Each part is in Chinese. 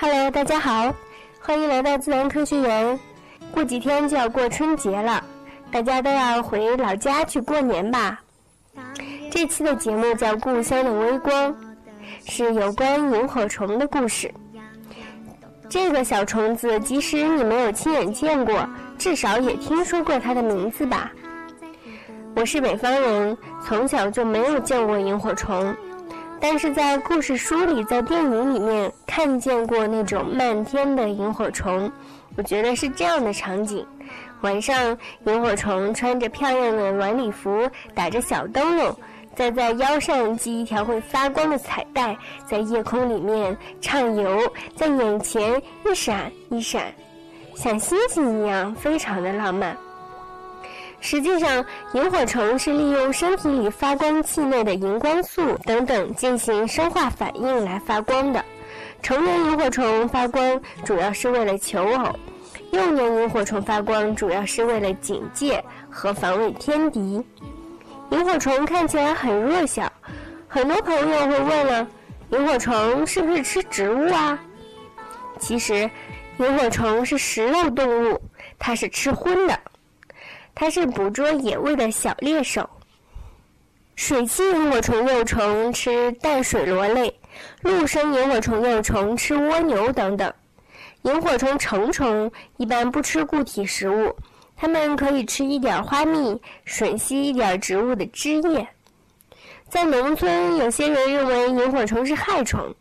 Hello，大家好，欢迎来到自然科学园。过几天就要过春节了，大家都要回老家去过年吧。这期的节目叫《故乡的微光》，是有关萤火虫的故事。这个小虫子，即使你没有亲眼见过，至少也听说过它的名字吧？我是北方人，从小就没有见过萤火虫。但是在故事书里，在电影里面看见过那种漫天的萤火虫，我觉得是这样的场景：晚上，萤火虫穿着漂亮的晚礼服，打着小灯笼，再在腰上系一条会发光的彩带，在夜空里面畅游，在眼前一闪一闪，像星星一样，非常的浪漫。实际上，萤火虫是利用身体里发光器内的荧光素等等进行生化反应来发光的。成年萤火虫发光主要是为了求偶，幼年萤火虫发光主要是为了警戒和防卫天敌。萤火虫看起来很弱小，很多朋友会问了：萤火虫是不是吃植物啊？其实，萤火虫是食肉动物，它是吃荤的。它是捕捉野味的小猎手。水栖萤火虫幼虫吃淡水螺类，陆生萤火虫幼虫吃蜗牛等等。萤火虫成虫一般不吃固体食物，它们可以吃一点花蜜，吮吸一点植物的汁液。在农村，有些人认为萤火虫是害虫。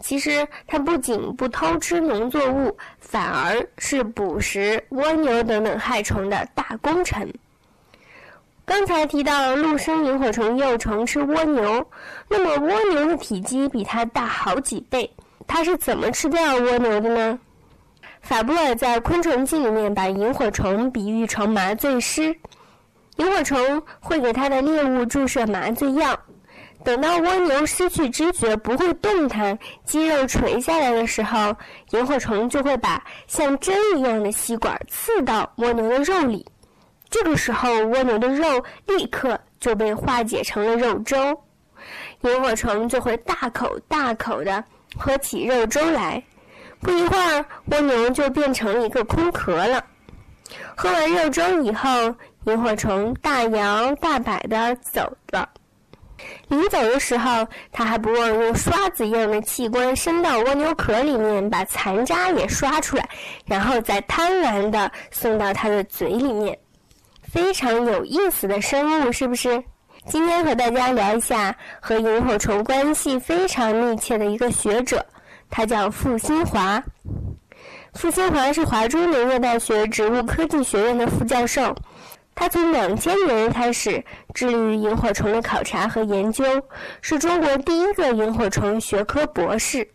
其实，它不仅不偷吃农作物，反而是捕食蜗牛等等害虫的大功臣。刚才提到陆生萤火虫幼虫吃蜗牛，那么蜗牛的体积比它大好几倍，它是怎么吃掉蜗牛的呢？法布尔在《昆虫记》里面把萤火虫比喻成麻醉师，萤火虫会给它的猎物注射麻醉药。等到蜗牛失去知觉、不会动弹、肌肉垂下来的时候，萤火虫就会把像针一样的吸管刺到蜗牛的肉里。这个时候，蜗牛的肉立刻就被化解成了肉粥，萤火虫就会大口大口地喝起肉粥来。不一会儿，蜗牛就变成一个空壳了。喝完肉粥以后，萤火虫大摇大摆地走了。临走的时候，他还不忘用刷子一样的器官伸到蜗牛壳里面，把残渣也刷出来，然后再贪婪地送到它的嘴里面。非常有意思的生物，是不是？今天和大家聊一下和萤火虫关系非常密切的一个学者，他叫傅新华。傅新华是华中农业大学植物科技学院的副教授。他从两千年开始致力于萤火虫的考察和研究，是中国第一个萤火虫学科博士。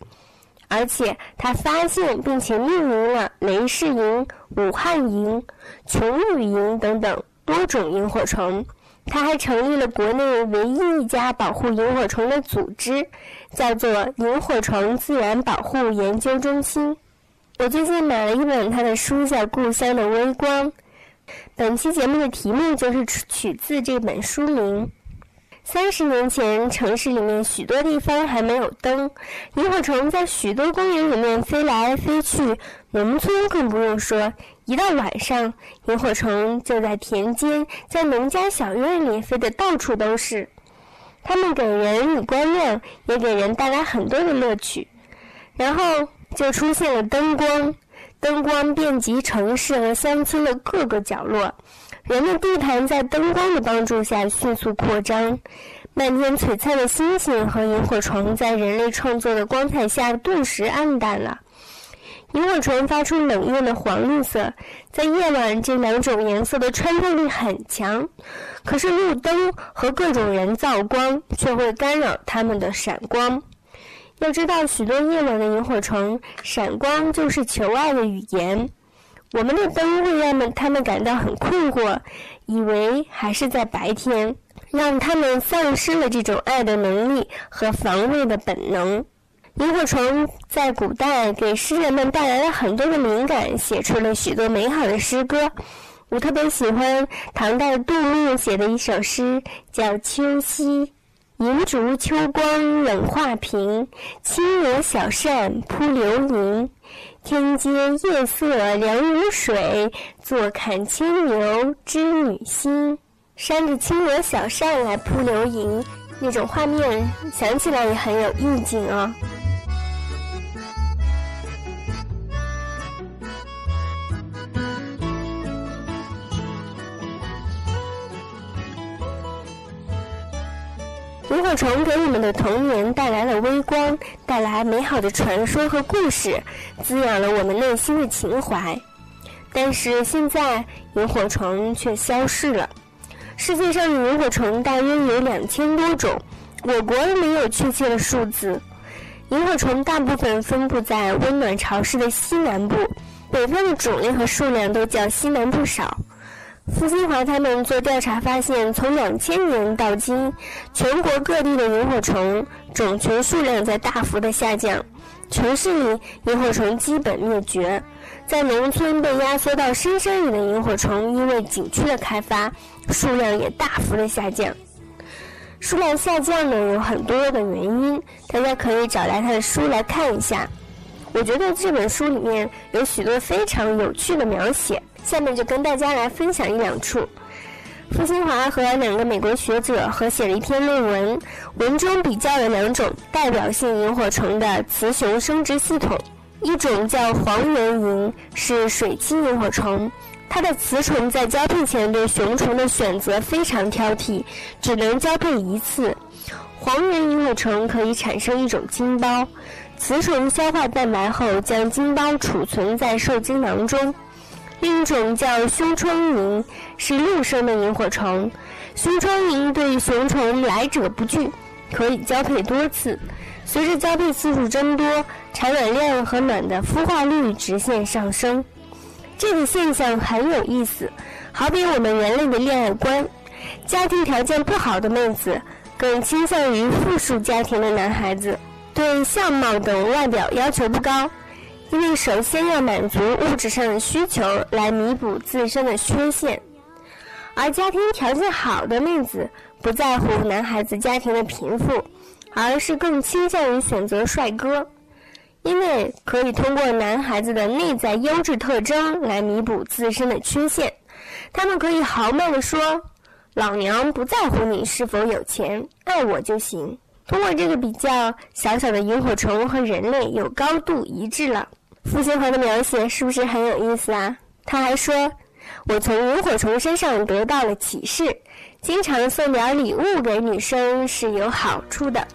而且他发现并且命名了雷氏萤、武汉萤、琼宇萤等等多种萤火虫。他还成立了国内唯一一家保护萤火虫的组织，叫做萤火虫自然保护研究中心。我最近买了一本他的书，叫《故乡的微光》。本期节目的题目就是取自这本书名。三十年前，城市里面许多地方还没有灯，萤火虫在许多公园里面飞来飞去。农村更不用说，一到晚上，萤火虫就在田间、在农家小院里飞得到处都是。它们给人以光亮，也给人带来很多的乐趣。然后就出现了灯光。灯光遍及城市和乡村的各个角落，人们地盘在灯光的帮助下迅速扩张。漫天璀璨的星星和萤火虫在人类创作的光彩下顿时暗淡了。萤火虫发出冷艳的黄绿色，在夜晚这两种颜色的穿透力很强，可是路灯和各种人造光却会干扰它们的闪光。要知道，许多夜晚的萤火虫闪光就是求爱的语言。我们的灯会让他们感到很困惑，以为还是在白天，让他们丧失了这种爱的能力和防卫的本能。萤火虫在古代给诗人们带来了很多的灵感，写出了许多美好的诗歌。我特别喜欢唐代杜牧写的一首诗，叫《秋夕》。银烛秋光冷画屏，轻罗小扇扑流萤。天阶夜色凉如水，坐看牵牛织女星。扇着轻罗小扇来扑流萤，那种画面想起来也很有意境哦。萤火虫给我们的童年带来了微光，带来美好的传说和故事，滋养了我们内心的情怀。但是现在，萤火虫却消失了。世界上的萤火虫大约有两千多种，我国没有确切的数字。萤火虫大部分分布在温暖潮湿的西南部，北方的种类和数量都较西南部少。傅新华他们做调查发现，从两千年到今，全国各地的萤火虫种群数量在大幅的下降，城市里萤火虫基本灭绝，在农村被压缩到深山里的萤火虫，因为景区的开发，数量也大幅的下降。数量下降呢，有很多的原因，大家可以找来他的书来看一下。我觉得这本书里面有许多非常有趣的描写。下面就跟大家来分享一两处。傅新华和两个美国学者合写了一篇论文，文中比较了两种代表性萤火虫的雌雄生殖系统。一种叫黄缘萤，是水栖萤火虫，它的雌虫在交配前对雄虫的选择非常挑剔，只能交配一次。黄缘萤火虫可以产生一种精包，雌虫消化蛋白后将精包储存在受精囊中。另一种叫胸窗萤，是陆生的萤火虫。胸窗萤对雄虫来者不拒，可以交配多次。随着交配次数增多，产卵量和卵的孵化率直线上升。这个现象很有意思，好比我们人类的恋爱观：家庭条件不好的妹子更倾向于富庶家庭的男孩子，对相貌等外表要求不高。因为首先要满足物质上的需求来弥补自身的缺陷，而家庭条件好的妹子不在乎男孩子家庭的贫富，而是更倾向于选择帅哥，因为可以通过男孩子的内在优质特征来弥补自身的缺陷。他们可以豪迈地说：“老娘不在乎你是否有钱，爱我就行。”通过这个比较，小小的萤火虫和人类有高度一致了。傅新华的描写是不是很有意思啊？他还说：“我从萤火虫身上得到了启示，经常送点礼物给女生是有好处的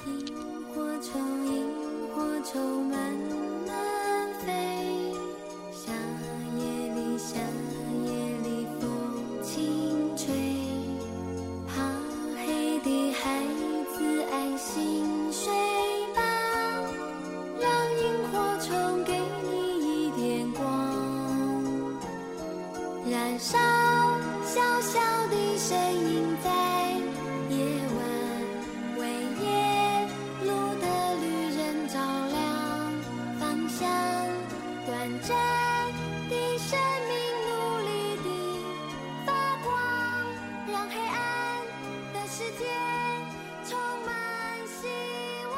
燃烧小小的身影在夜晚为夜路的旅人照亮方向短暂的生命努力地发光让黑暗的世界充满希望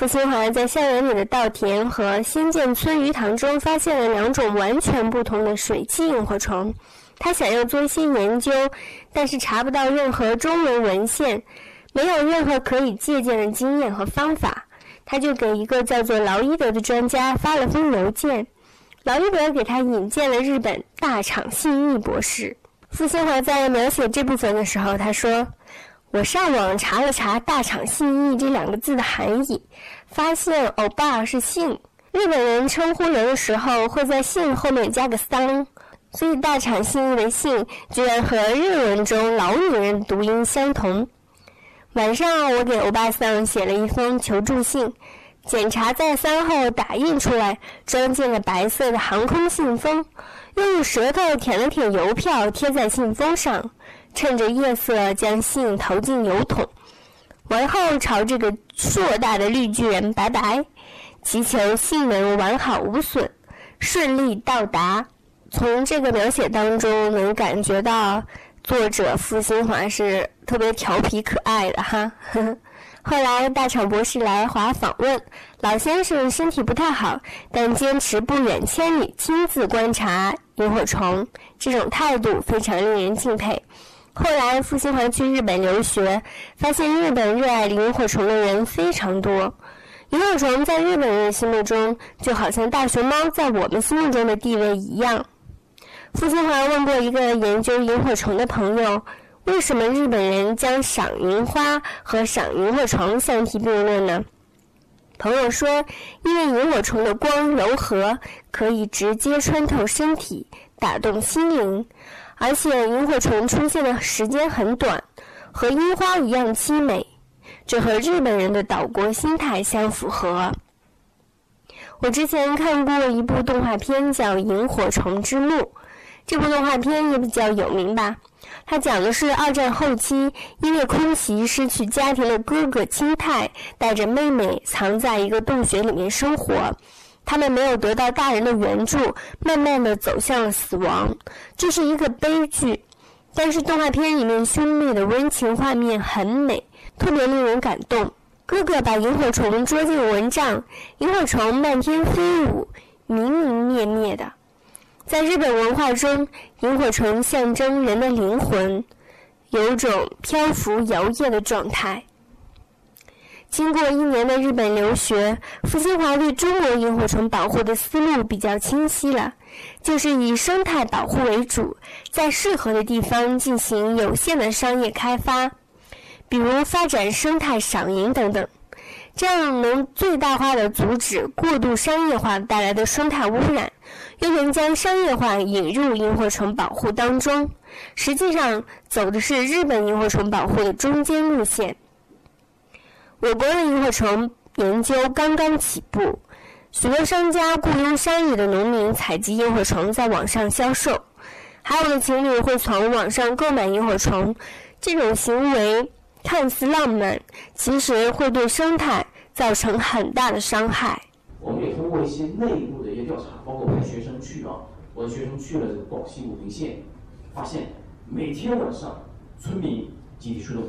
傅新华在校园里的稻田和新建村鱼塘中发现了两种完全不同的水栖萤火虫。他想要做一些研究，但是查不到任何中文文献，没有任何可以借鉴的经验和方法。他就给一个叫做劳伊德的专家发了封邮件，劳伊德给他引荐了日本大场信义博士。傅新华在描写这部分的时候，他说。我上网查了查“大厂信义”这两个字的含义，发现“欧巴”是姓，日本人称呼人的时候会在姓后面加个“桑”，所以“大厂信义”的姓居然和日文中老女人读音相同。晚上，我给欧巴桑写了一封求助信，检查再三后打印出来，装进了白色的航空信封，用舌头舔了舔邮票，贴在信封上。趁着夜色，将信投进邮筒，完后朝这个硕大的绿巨人拜拜，祈求信能完好无损，顺利到达。从这个描写当中，能感觉到作者付新华是特别调皮可爱的哈。后来大厂博士来华访问，老先生身体不太好，但坚持不远千里亲自观察萤火虫，这种态度非常令人敬佩。后来付新华去日本留学，发现日本热爱萤火虫的人非常多。萤火虫在日本人心目中就好像大熊猫在我们心目中的地位一样。付新华问过一个研究萤火虫的朋友。为什么日本人将赏樱花和赏萤火虫相提并论呢？朋友说，因为萤火虫的光柔和，可以直接穿透身体，打动心灵，而且萤火虫出现的时间很短，和樱花一样凄美，这和日本人的岛国心态相符合。我之前看过一部动画片，叫《萤火虫之墓》，这部动画片也比较有名吧。它讲的是二战后期，因为空袭失去家庭的哥哥青太，带着妹妹藏在一个洞穴里面生活。他们没有得到大人的援助，慢慢的走向了死亡。这是一个悲剧，但是动画片里面兄妹的温情画面很美，特别令人感动。哥哥把萤火虫捉进蚊帐，萤火虫漫天飞舞，明明灭灭的。在日本文化中，萤火虫象征人的灵魂，有种漂浮摇曳的状态。经过一年的日本留学，付新华对中国萤火虫保护的思路比较清晰了，就是以生态保护为主，在适合的地方进行有限的商业开发，比如发展生态赏萤等等，这样能最大化的阻止过度商业化带来的生态污染。又能将商业化引入萤火虫保护当中，实际上走的是日本萤火虫保护的中间路线。我国的萤火虫研究刚刚起步，许多商家雇佣山里的农民采集萤火虫在网上销售，还有的情侣会从网上购买萤火虫。这种行为看似浪漫，其实会对生态造成很大的伤害。我们也通过一些内部的一些调查，包括派学生去啊，我的学生去了这个广西武平县，发现每天晚上村民集体出动，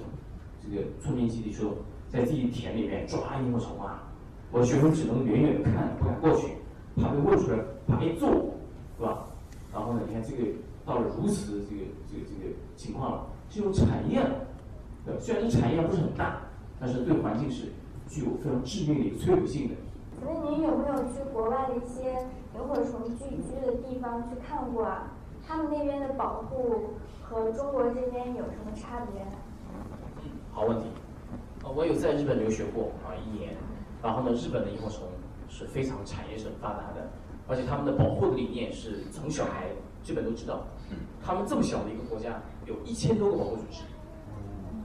这个村民集体出动，在自己田里面抓萤火虫啊，我的学生只能远远的看，不敢过去，怕被问出来，怕被揍，是吧？然后呢，你看这个到了如此的这个这个这个情况了，这种产业，对，虽然这产业不是很大，但是对环境是具有非常致命的一个摧毁性的。那您有没有去国外的一些萤火虫聚居的地方去看过啊？他们那边的保护和中国这边有什么差别？嗯，好问题。呃，我有在日本留学过啊一年，然后呢，日本的萤火虫是非常产业是很发达的，而且他们的保护的理念是从小孩基本都知道。他们这么小的一个国家，有一千多个保护组织，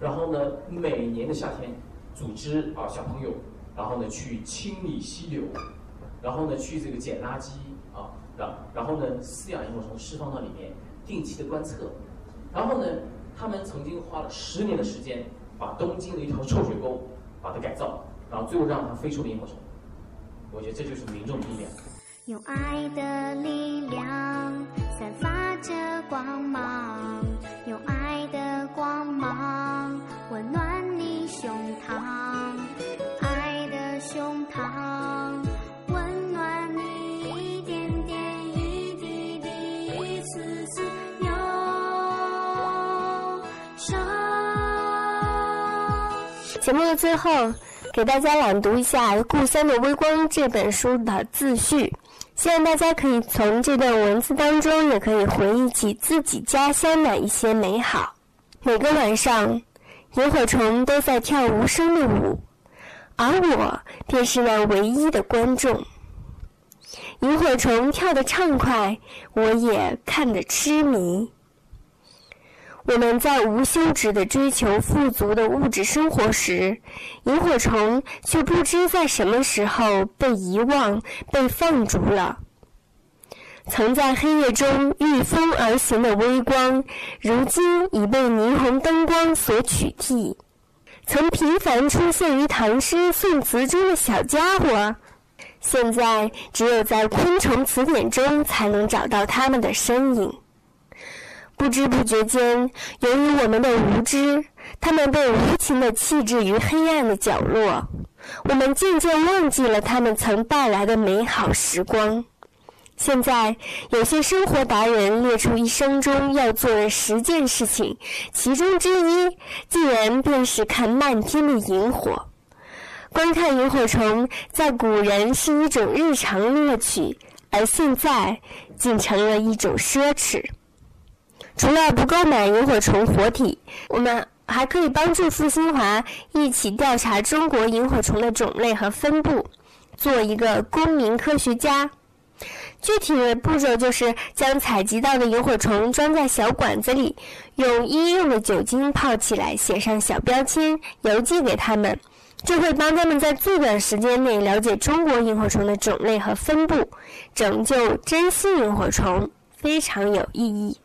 然后呢，每年的夏天组织啊小朋友。然后呢，去清理溪流，然后呢，去这个捡垃圾啊，然然后呢，饲养萤火虫释放到里面，定期的观测，然后呢，他们曾经花了十年的时间，把东京的一条臭水沟把它改造，然后最后让它飞出了萤火虫。我觉得这就是民众的力量。有爱的力量散发着光芒，有爱的光芒节目的最后，给大家朗读一下《故乡的微光》这本书的自序，希望大家可以从这段文字当中，也可以回忆起自己家乡的一些美好。每个晚上，萤火虫都在跳无声的舞。而我便是那唯一的观众。萤火虫跳得畅快，我也看得痴迷。我们在无休止的追求富足的物质生活时，萤火虫却不知在什么时候被遗忘、被放逐了。曾在黑夜中御风而行的微光，如今已被霓虹灯光所取替。曾频繁出现于唐诗宋词中的小家伙，现在只有在昆虫词典中才能找到它们的身影。不知不觉间，由于我们的无知，他们被无情地弃置于黑暗的角落。我们渐渐忘记了他们曾带来的美好时光。现在，有些生活达人列出一生中要做的十件事情，其中之一竟然便是看漫天的萤火。观看萤火虫，在古人是一种日常乐趣，而现在竟成了一种奢侈。除了不购买萤火虫活体，我们还可以帮助付新华一起调查中国萤火虫的种类和分布，做一个公民科学家。具体的步骤就是将采集到的萤火虫装在小管子里，用医用的酒精泡起来，写上小标签，邮寄给他们，这会帮他们在最短时间内了解中国萤火虫的种类和分布，拯救珍稀萤火虫，非常有意义。